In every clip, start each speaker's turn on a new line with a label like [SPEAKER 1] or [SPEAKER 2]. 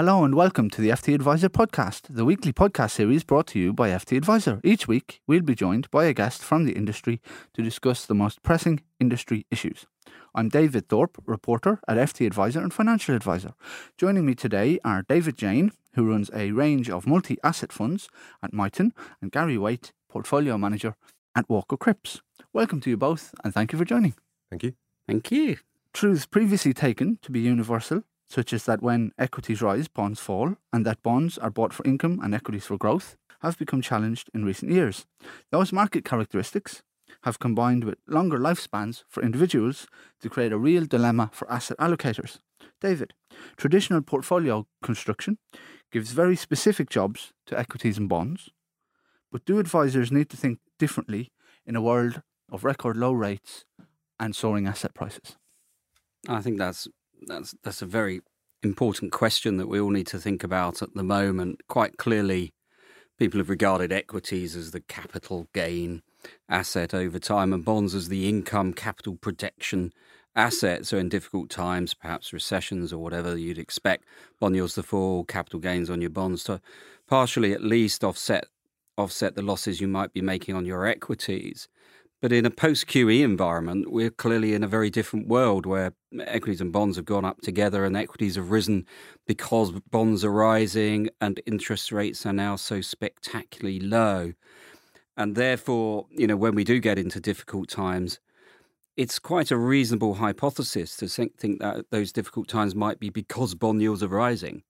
[SPEAKER 1] Hello and welcome to the FT Advisor podcast, the weekly podcast series brought to you by FT Advisor. Each week, we'll be joined by a guest from the industry to discuss the most pressing industry issues. I'm David Thorpe, reporter at FT Advisor and financial advisor. Joining me today are David Jane, who runs a range of multi asset funds at Miton, and Gary Waite, portfolio manager at Walker Crips. Welcome to you both, and thank you for joining.
[SPEAKER 2] Thank you.
[SPEAKER 3] Thank you.
[SPEAKER 1] Truths previously taken to be universal such as that when equities rise, bonds fall, and that bonds are bought for income and equities for growth, have become challenged in recent years. Those market characteristics have combined with longer lifespans for individuals to create a real dilemma for asset allocators. David, traditional portfolio construction gives very specific jobs to equities and bonds, but do advisors need to think differently in a world of record low rates and soaring asset prices?
[SPEAKER 3] I think that's that's that's a very important question that we all need to think about at the moment. Quite clearly, people have regarded equities as the capital gain asset over time and bonds as the income capital protection asset. So, in difficult times, perhaps recessions or whatever you'd expect, bond yields to fall, capital gains on your bonds to partially at least offset offset the losses you might be making on your equities. But in a post QE environment, we're clearly in a very different world where equities and bonds have gone up together and equities have risen because bonds are rising and interest rates are now so spectacularly low. And therefore, you know, when we do get into difficult times, it's quite a reasonable hypothesis to think, think that those difficult times might be because bond yields are rising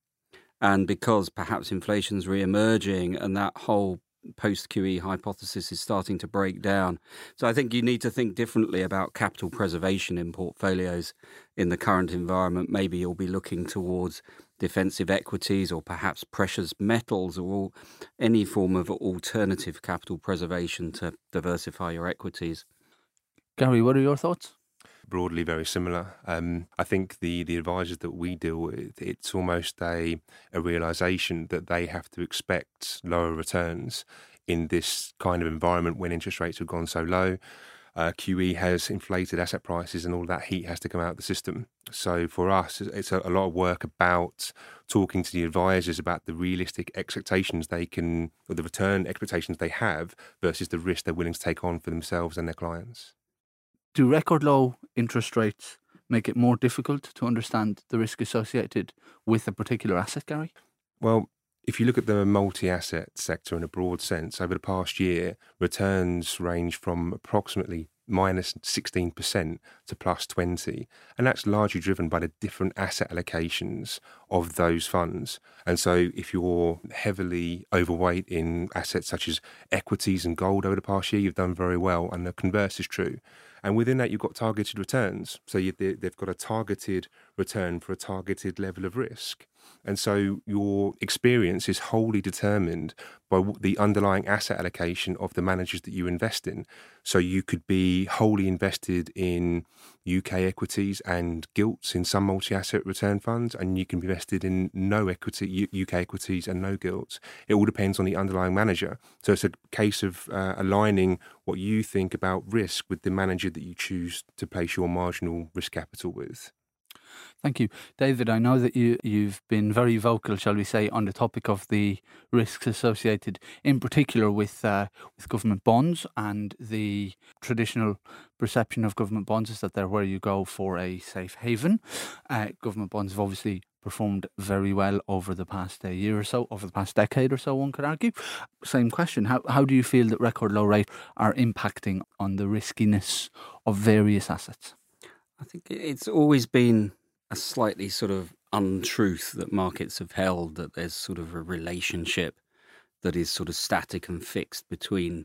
[SPEAKER 3] and because perhaps inflation's re-emerging and that whole post QE hypothesis is starting to break down. So I think you need to think differently about capital preservation in portfolios in the current environment. Maybe you'll be looking towards defensive equities or perhaps precious metals or any form of alternative capital preservation to diversify your equities.
[SPEAKER 1] Gary, what are your thoughts?
[SPEAKER 2] Broadly very similar. Um, I think the the advisors that we deal with, it's almost a a realization that they have to expect lower returns in this kind of environment when interest rates have gone so low. Uh, QE has inflated asset prices, and all that heat has to come out of the system. So for us, it's a, a lot of work about talking to the advisors about the realistic expectations they can, or the return expectations they have, versus the risk they're willing to take on for themselves and their clients
[SPEAKER 1] do record low interest rates make it more difficult to understand the risk associated with a particular asset, Gary?
[SPEAKER 2] Well, if you look at the multi asset sector in a broad sense, over the past year, returns range from approximately minus 16% to plus 20 and that's largely driven by the different asset allocations of those funds and so if you're heavily overweight in assets such as equities and gold over the past year you've done very well and the converse is true and within that, you've got targeted returns. So you, they, they've got a targeted return for a targeted level of risk. And so your experience is wholly determined by the underlying asset allocation of the managers that you invest in. So you could be wholly invested in UK equities and gilts in some multi asset return funds, and you can be invested in no equity, UK equities and no gilts. It all depends on the underlying manager. So it's a case of uh, aligning what you think about risk with the manager that you choose to place your marginal risk capital with.
[SPEAKER 1] Thank you, David. I know that you you've been very vocal, shall we say, on the topic of the risks associated, in particular with uh, with government bonds and the traditional perception of government bonds is that they're where you go for a safe haven. Uh, government bonds have obviously performed very well over the past uh, year or so, over the past decade or so. One could argue. Same question: How how do you feel that record low rates are impacting on the riskiness of various assets?
[SPEAKER 3] I think it's always been a slightly sort of untruth that markets have held that there's sort of a relationship that is sort of static and fixed between,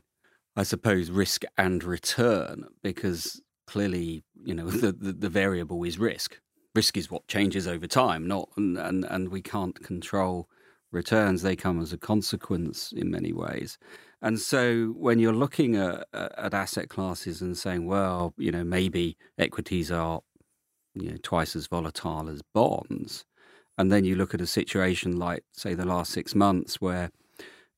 [SPEAKER 3] I suppose, risk and return, because clearly, you know, the, the, the variable is risk. Risk is what changes over time, not and, and, and we can't control returns. They come as a consequence in many ways. And so when you're looking at, at asset classes and saying, well, you know, maybe equities are you know, twice as volatile as bonds. And then you look at a situation like, say, the last six months where,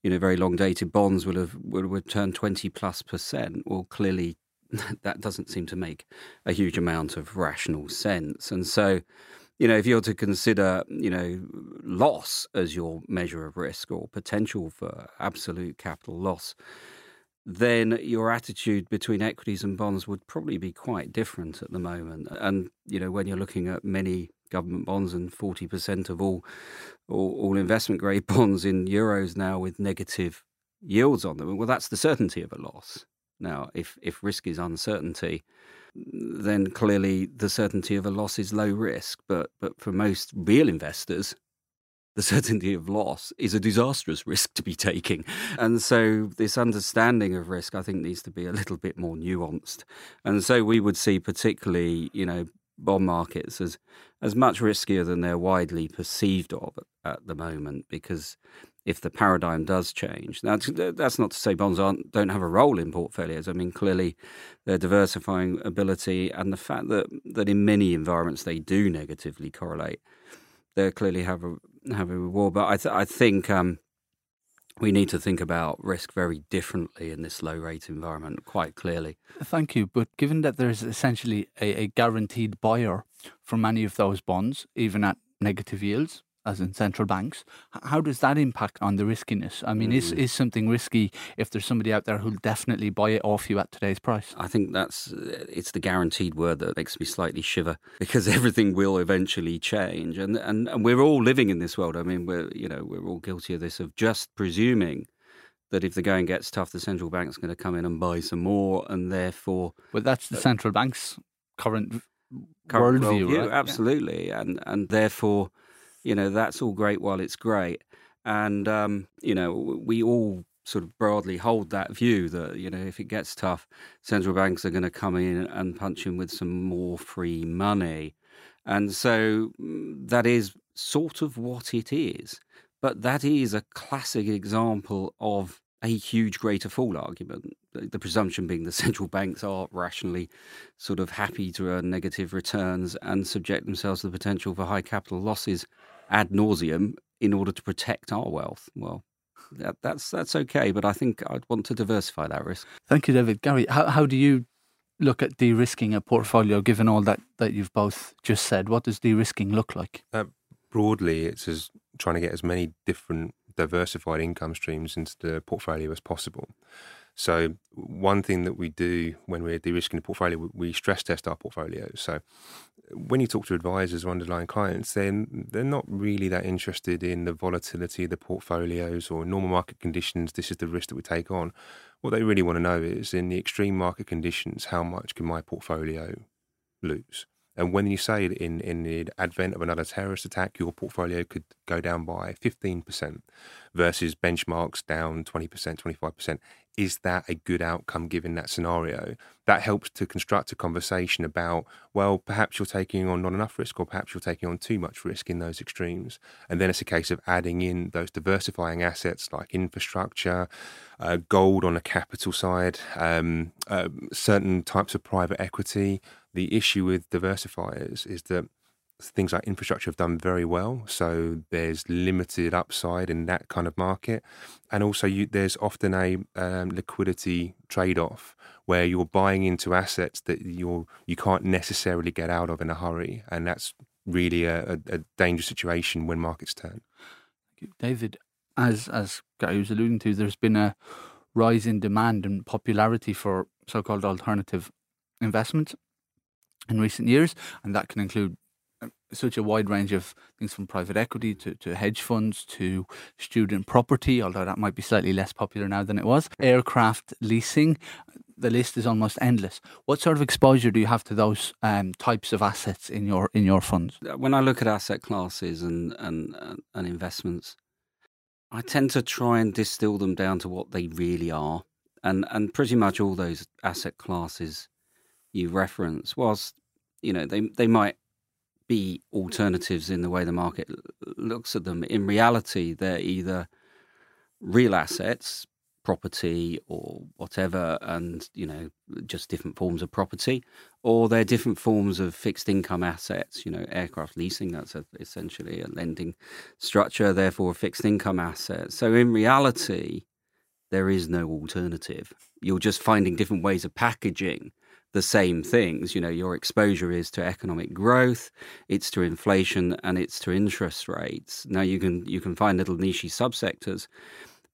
[SPEAKER 3] you know, very long dated bonds will have will return 20 plus percent. Well, clearly that doesn't seem to make a huge amount of rational sense. And so you know, if you're to consider, you know, loss as your measure of risk or potential for absolute capital loss, then your attitude between equities and bonds would probably be quite different at the moment. And, you know, when you're looking at many government bonds and 40% of all, all, all investment grade bonds in euros now with negative yields on them, well, that's the certainty of a loss. Now, if, if risk is uncertainty, then clearly the certainty of a loss is low risk. But but for most real investors, the certainty of loss is a disastrous risk to be taking. And so this understanding of risk, I think, needs to be a little bit more nuanced. And so we would see particularly, you know, bond markets as as much riskier than they're widely perceived of at the moment because if the paradigm does change. Now, that's not to say bonds aren't, don't have a role in portfolios. I mean, clearly, their diversifying ability and the fact that, that in many environments they do negatively correlate, they clearly have a have a reward. But I, th- I think um, we need to think about risk very differently in this low rate environment, quite clearly.
[SPEAKER 1] Thank you. But given that there's essentially a, a guaranteed buyer for many of those bonds, even at negative yields, as in central banks. How does that impact on the riskiness? I mean, mm. is is something risky if there's somebody out there who'll definitely buy it off you at today's price?
[SPEAKER 3] I think that's it's the guaranteed word that makes me slightly shiver because everything will eventually change, and and, and we're all living in this world. I mean, we're you know we're all guilty of this of just presuming that if the going gets tough, the central bank's going to come in and buy some more, and therefore.
[SPEAKER 1] But that's the central bank's current, current worldview, worldview right?
[SPEAKER 3] absolutely, yeah. and and therefore you know, that's all great while it's great. And, um, you know, we all sort of broadly hold that view that, you know, if it gets tough, central banks are going to come in and punch in with some more free money. And so mm, that is sort of what it is. But that is a classic example of a huge greater fool argument. The presumption being the central banks are rationally sort of happy to earn negative returns and subject themselves to the potential for high capital losses ad nauseum in order to protect our wealth. Well, that, that's that's okay, but I think I'd want to diversify that risk.
[SPEAKER 1] Thank you, David. Gary, how how do you look at de-risking a portfolio given all that that you've both just said? What does de-risking look like? Uh,
[SPEAKER 2] broadly, it's as trying to get as many different diversified income streams into the portfolio as possible. So one thing that we do when we're de-risking the portfolio, we stress test our portfolio. So when you talk to advisors or underlying clients, then they're not really that interested in the volatility of the portfolios or normal market conditions. This is the risk that we take on. What they really want to know is in the extreme market conditions, how much can my portfolio lose? And when you say in, in the advent of another terrorist attack, your portfolio could go down by 15% versus benchmarks down 20%, 25%, is that a good outcome given that scenario? That helps to construct a conversation about, well, perhaps you're taking on not enough risk or perhaps you're taking on too much risk in those extremes. And then it's a case of adding in those diversifying assets like infrastructure, uh, gold on a capital side, um, uh, certain types of private equity. The issue with diversifiers is that things like infrastructure have done very well. So there's limited upside in that kind of market, and also you, there's often a um, liquidity trade-off where you're buying into assets that you're you can't necessarily get out of in a hurry, and that's really a, a, a dangerous situation when markets turn.
[SPEAKER 1] David, as as Gary was alluding to, there's been a rise in demand and popularity for so-called alternative investments in recent years, and that can include um, such a wide range of things from private equity to, to hedge funds to student property, although that might be slightly less popular now than it was, aircraft leasing. The list is almost endless. What sort of exposure do you have to those um, types of assets in your in your funds?
[SPEAKER 3] Uh, when I look at asset classes and, and uh, and investments, I tend to try and distill them down to what they really are, and and pretty much all those asset classes you reference, whilst you know they they might be alternatives in the way the market looks at them. In reality, they're either real assets, property or whatever, and you know, just different forms of property, or they're different forms of fixed income assets. You know, aircraft leasing that's a, essentially a lending structure, therefore a fixed income asset. So in reality, there is no alternative. You're just finding different ways of packaging the same things. You know, your exposure is to economic growth, it's to inflation, and it's to interest rates. Now you can you can find little niche subsectors,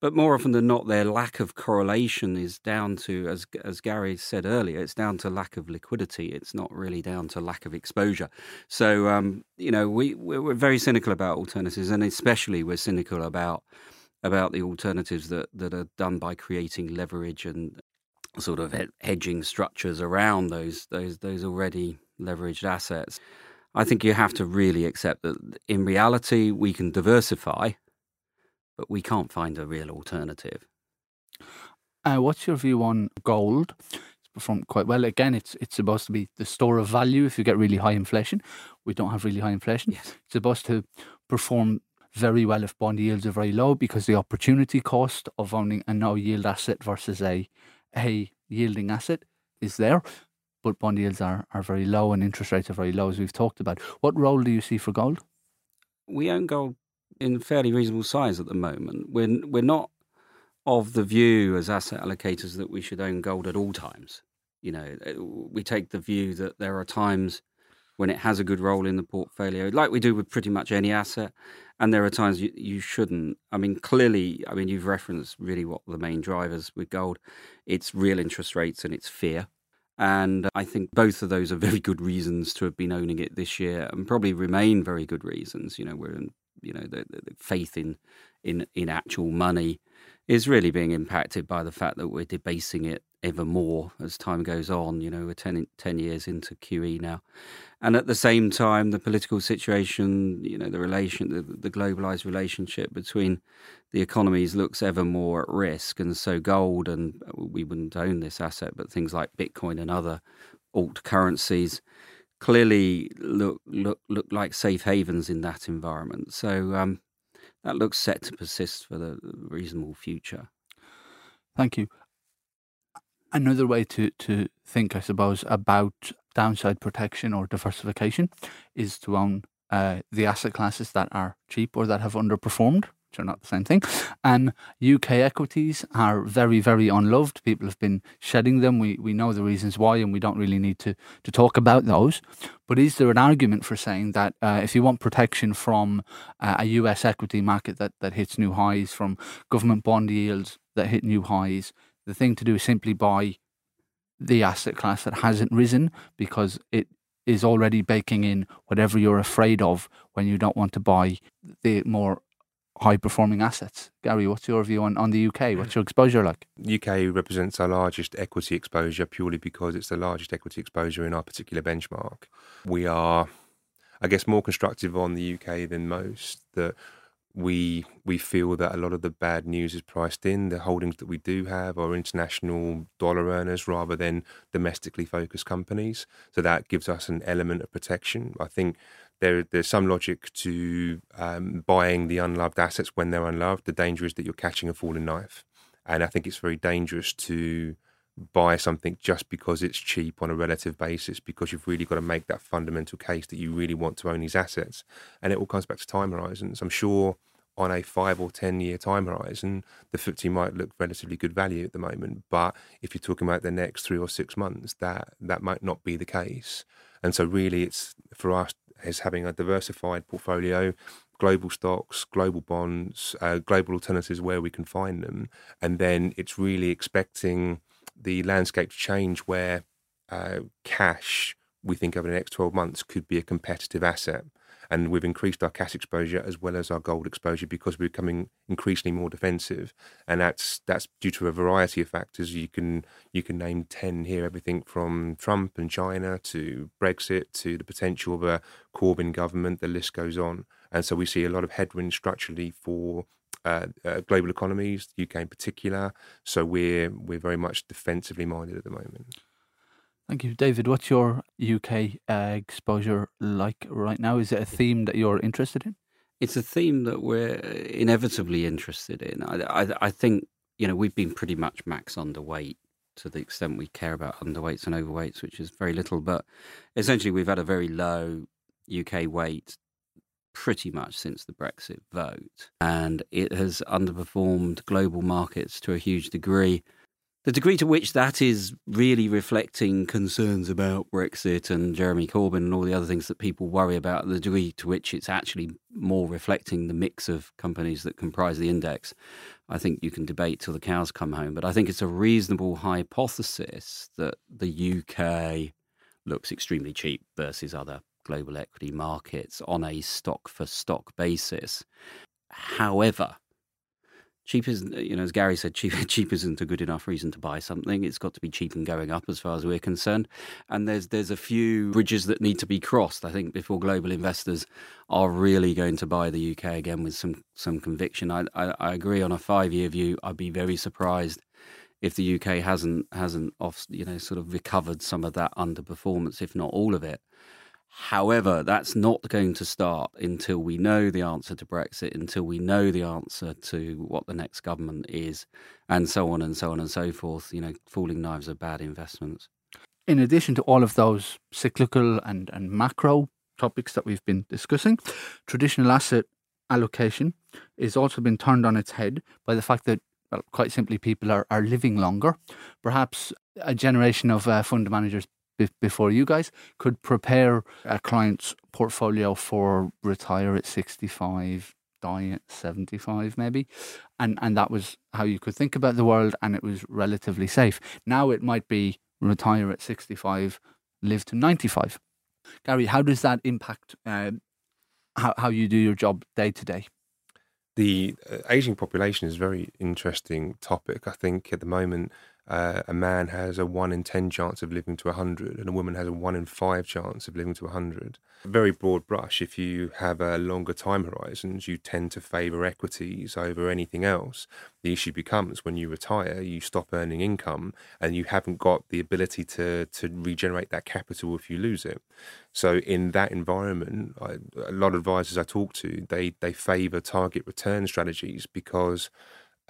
[SPEAKER 3] but more often than not, their lack of correlation is down to, as as Gary said earlier, it's down to lack of liquidity. It's not really down to lack of exposure. So um, you know, we we're very cynical about alternatives, and especially we're cynical about about the alternatives that that are done by creating leverage and sort of hedging structures around those those those already leveraged assets. I think you have to really accept that in reality we can diversify, but we can't find a real alternative.
[SPEAKER 1] Uh, what's your view on gold? It's performed quite well. Again, it's it's supposed to be the store of value if you get really high inflation. We don't have really high inflation.
[SPEAKER 3] Yes.
[SPEAKER 1] It's supposed to perform very well if bond yields are very low because the opportunity cost of owning a no yield asset versus a a yielding asset is there, but bond yields are, are very low and interest rates are very low, as we've talked about. What role do you see for gold?
[SPEAKER 3] We own gold in fairly reasonable size at the moment. We're, we're not of the view as asset allocators that we should own gold at all times. You know, uh, we take the view that there are times when it has a good role in the portfolio, like we do with pretty much any asset, and there are times you, you shouldn't. I mean, clearly, I mean, you've referenced really what the main drivers with gold. It's real interest rates and it's fear. And I think both of those are very good reasons to have been owning it this year, and probably remain very good reasons. You know, we're in, you know, the, the faith in in in actual money is really being impacted by the fact that we're debasing it ever more as time goes on. You know, we're 10, 10 years into QE now. And at the same time, the political situation, you know, the relation, the, the globalized relationship between the economies looks ever more at risk. And so gold, and we wouldn't own this asset, but things like Bitcoin and other alt currencies clearly look look look like safe havens in that environment. So um, that looks set to persist for the reasonable future.
[SPEAKER 1] Thank you another way to, to think, I suppose, about downside protection or diversification is to own uh, the asset classes that are cheap or that have underperformed, which are not the same thing. And UK equities are very, very unloved. People have been shedding them. We we know the reasons why, and we don't really need to to talk about those. But is there an argument for saying that uh, if you want protection from uh, a US equity market that that hits new highs, from government bond yields that hit new highs, the thing to do is simply buy the asset class that hasn't risen because it is already baking in whatever you're afraid of when you don't want to buy the more high performing assets. Gary, what's your view on, on the UK? What's your exposure like?
[SPEAKER 2] UK represents our largest equity exposure purely because it's the largest equity exposure in our particular benchmark. We are, I guess, more constructive on the UK than most. That we we feel that a lot of the bad news is priced in. The holdings that we do have are international dollar earners rather than domestically focused companies. So that gives us an element of protection. I think there there's some logic to um, buying the unloved assets when they're unloved. The danger is that you're catching a falling knife, and I think it's very dangerous to buy something just because it's cheap on a relative basis because you've really got to make that fundamental case that you really want to own these assets. And it all comes back to time horizons. I'm sure on a five or ten year time horizon the FTSE might look relatively good value at the moment. But if you're talking about the next three or six months that that might not be the case. And so really it's for us as having a diversified portfolio global stocks, global bonds, uh, global alternatives where we can find them. And then it's really expecting the landscape to change where uh, cash, we think over the next 12 months, could be a competitive asset. And we've increased our cash exposure as well as our gold exposure because we're becoming increasingly more defensive, and that's that's due to a variety of factors. You can you can name ten here, everything from Trump and China to Brexit to the potential of a Corbyn government. The list goes on, and so we see a lot of headwinds structurally for uh, uh, global economies, the UK in particular. So we're we're very much defensively minded at the moment.
[SPEAKER 1] Thank you, David. What's your UK uh, exposure like right now? Is it a theme that you're interested in?
[SPEAKER 3] It's a theme that we're inevitably interested in. I, I, I think you know we've been pretty much max underweight to the extent we care about underweights and overweights, which is very little. But essentially, we've had a very low UK weight pretty much since the Brexit vote. And it has underperformed global markets to a huge degree. the degree to which that is really reflecting concerns about Brexit and Jeremy Corbyn and all the other things that people worry about, the degree to which it's actually more reflecting the mix of companies that comprise the index, I think you can debate till the cows come home. But I think it's a reasonable hypothesis that the UK looks extremely cheap versus other global equity markets on a stock for stock basis. However, cheap isn't you know as gary said cheap cheap isn't a good enough reason to buy something. It's got to be cheap and going up as far as we're concerned. And there's there's a few bridges that need to be crossed i think before global investors are really going to buy the uk again with some some conviction. I i, I agree on a five year view. I'd be very surprised if the uk hasn't hasn't off you know sort of recovered some of that underperformance if not all of it However, that's not going to start until we know the answer to Brexit, until we know the answer to what the next government is, and so on and so on and so forth. You know, falling knives are bad investments.
[SPEAKER 1] In addition to all of those cyclical and, and macro topics that we've been discussing, traditional asset allocation is also been turned on its head by the fact that, well, quite simply, people are, are living longer. Perhaps a generation of uh, fund managers before you guys could prepare a client's portfolio for retire at 65 die at 75 maybe. And and that was how you could think about the world and it was relatively safe. Now it might be retire at 65 live to 95 gary how does that impact uh, how, how you do your job day to day?
[SPEAKER 2] The uh, aging population is a very interesting topic. I think at the moment uh, a man has a 1 in 10 chance of living to 100 and a woman has a 1 in 5 chance of living to 100. Very broad brush, if you have a longer time horizons, you tend to favour equities over anything else. The issue becomes when you retire, you stop earning income and you haven't got the ability to, to regenerate that capital if you lose it. So in that environment, I, a lot of advisors I talk to, they, they favour target return strategies because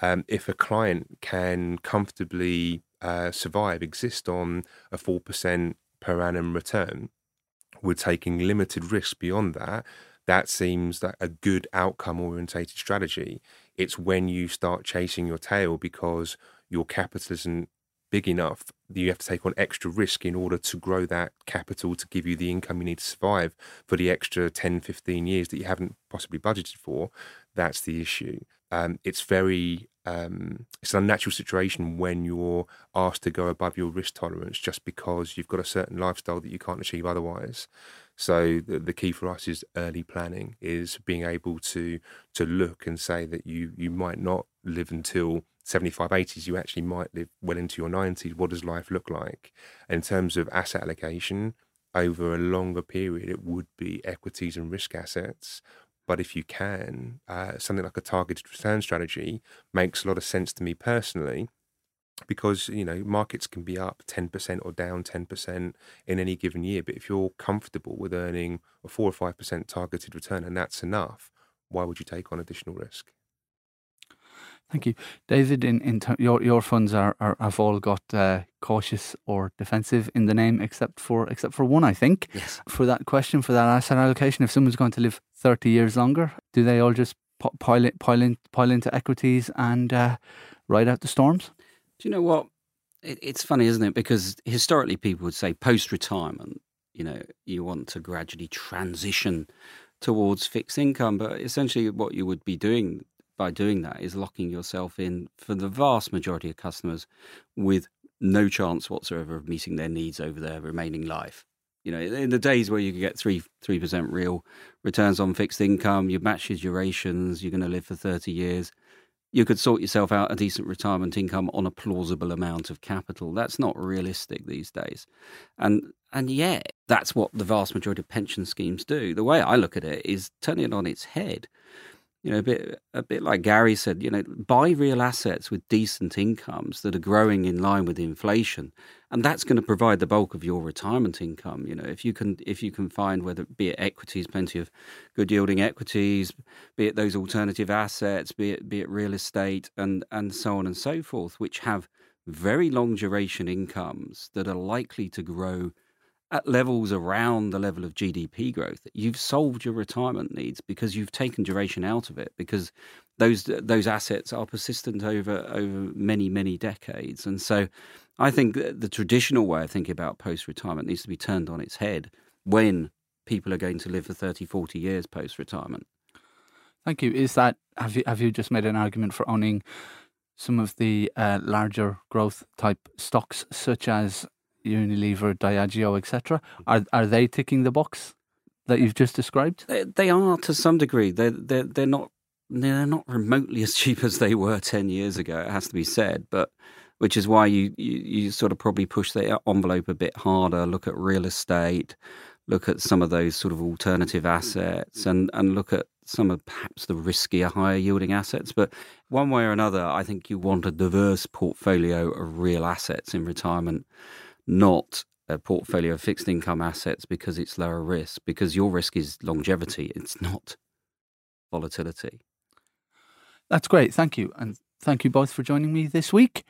[SPEAKER 2] um, if a client can comfortably uh, survive, exist on a 4% per annum return, we're taking limited risk beyond that. That seems that a good outcome orientated strategy. It's when you start chasing your tail because your capital isn't big enough you have to take on extra risk in order to grow that capital to give you the income you need to survive for the extra 10 15 years that you haven't possibly budgeted for that's the issue um, it's very um, it's an unnatural situation when you're asked to go above your risk tolerance just because you've got a certain lifestyle that you can't achieve otherwise. So the, the key for us is early planning, is being able to to look and say that you you might not live until 75, 80s, you actually might live well into your 90s. What does life look like? In terms of asset allocation, over a longer period, it would be equities and risk assets but if you can, uh, something like a targeted return strategy makes a lot of sense to me personally because you know markets can be up 10% or down 10% in any given year but if you're comfortable with earning a 4 or 5% targeted return and that's enough why would you take on additional risk
[SPEAKER 1] Thank you, David. In in ter- your your funds are, are have all got uh, cautious or defensive in the name, except for except for one, I think.
[SPEAKER 3] Yes.
[SPEAKER 1] For that question, for that asset allocation, if someone's going to live thirty years longer, do they all just pile pile in, pile into equities and uh, ride out the storms?
[SPEAKER 3] Do you know what? It, it's funny, isn't it? Because historically, people would say post retirement, you know, you want to gradually transition towards fixed income, but essentially, what you would be doing by doing that is locking yourself in for the vast majority of customers with no chance whatsoever of meeting their needs over their remaining life. You know, in the days where you could get three three percent real returns on fixed income, you match your durations, you're going to live for thirty years. You could sort yourself out a decent retirement income on a plausible amount of capital. That's not realistic these days, and and yet that's what the vast majority of pension schemes do. The way I look at it is turning it on its head you know, a bit a bit like Gary said, you know, buy real assets with decent incomes that are growing in line with inflation, and that's going to provide the bulk of your retirement income. You know, if you can if you can find whether be it equities, plenty of good yielding equities, be it those alternative assets, be it be it real estate, and and so on and so forth, which have very long duration incomes that are likely to grow at levels around the level of GDP growth, you've solved your retirement needs because you've taken duration out of it because those those assets are persistent over over many many decades. And so, I think the traditional way of thinking about post retirement needs to be turned on its head when people are going to live for 30, 40 years post retirement.
[SPEAKER 1] Thank you. Is that have you have you just made an argument for owning some of the uh, larger growth type stocks, such as Unilever, Diageo, etc. Are are they ticking the box that you've just described?
[SPEAKER 3] They, they are to some degree. They're they're they're not they're not remotely as cheap as they were ten years ago. It has to be said, but which is why you, you, you sort of probably push the envelope a bit harder. Look at real estate, look at some of those sort of alternative assets, and and look at some of perhaps the riskier, higher yielding assets. But one way or another, I think you want a diverse portfolio of real assets in retirement, not a portfolio of fixed income assets because it's lower risk, because your risk is longevity, it's not volatility.
[SPEAKER 1] That's great. Thank you. And thank you both for joining me this week.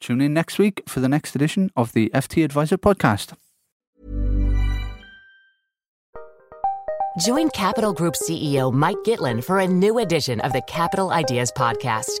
[SPEAKER 1] Tune in next week for the next edition of the FT Advisor podcast.
[SPEAKER 4] Join Capital Group CEO Mike Gitlin for a new edition of the Capital Ideas Podcast.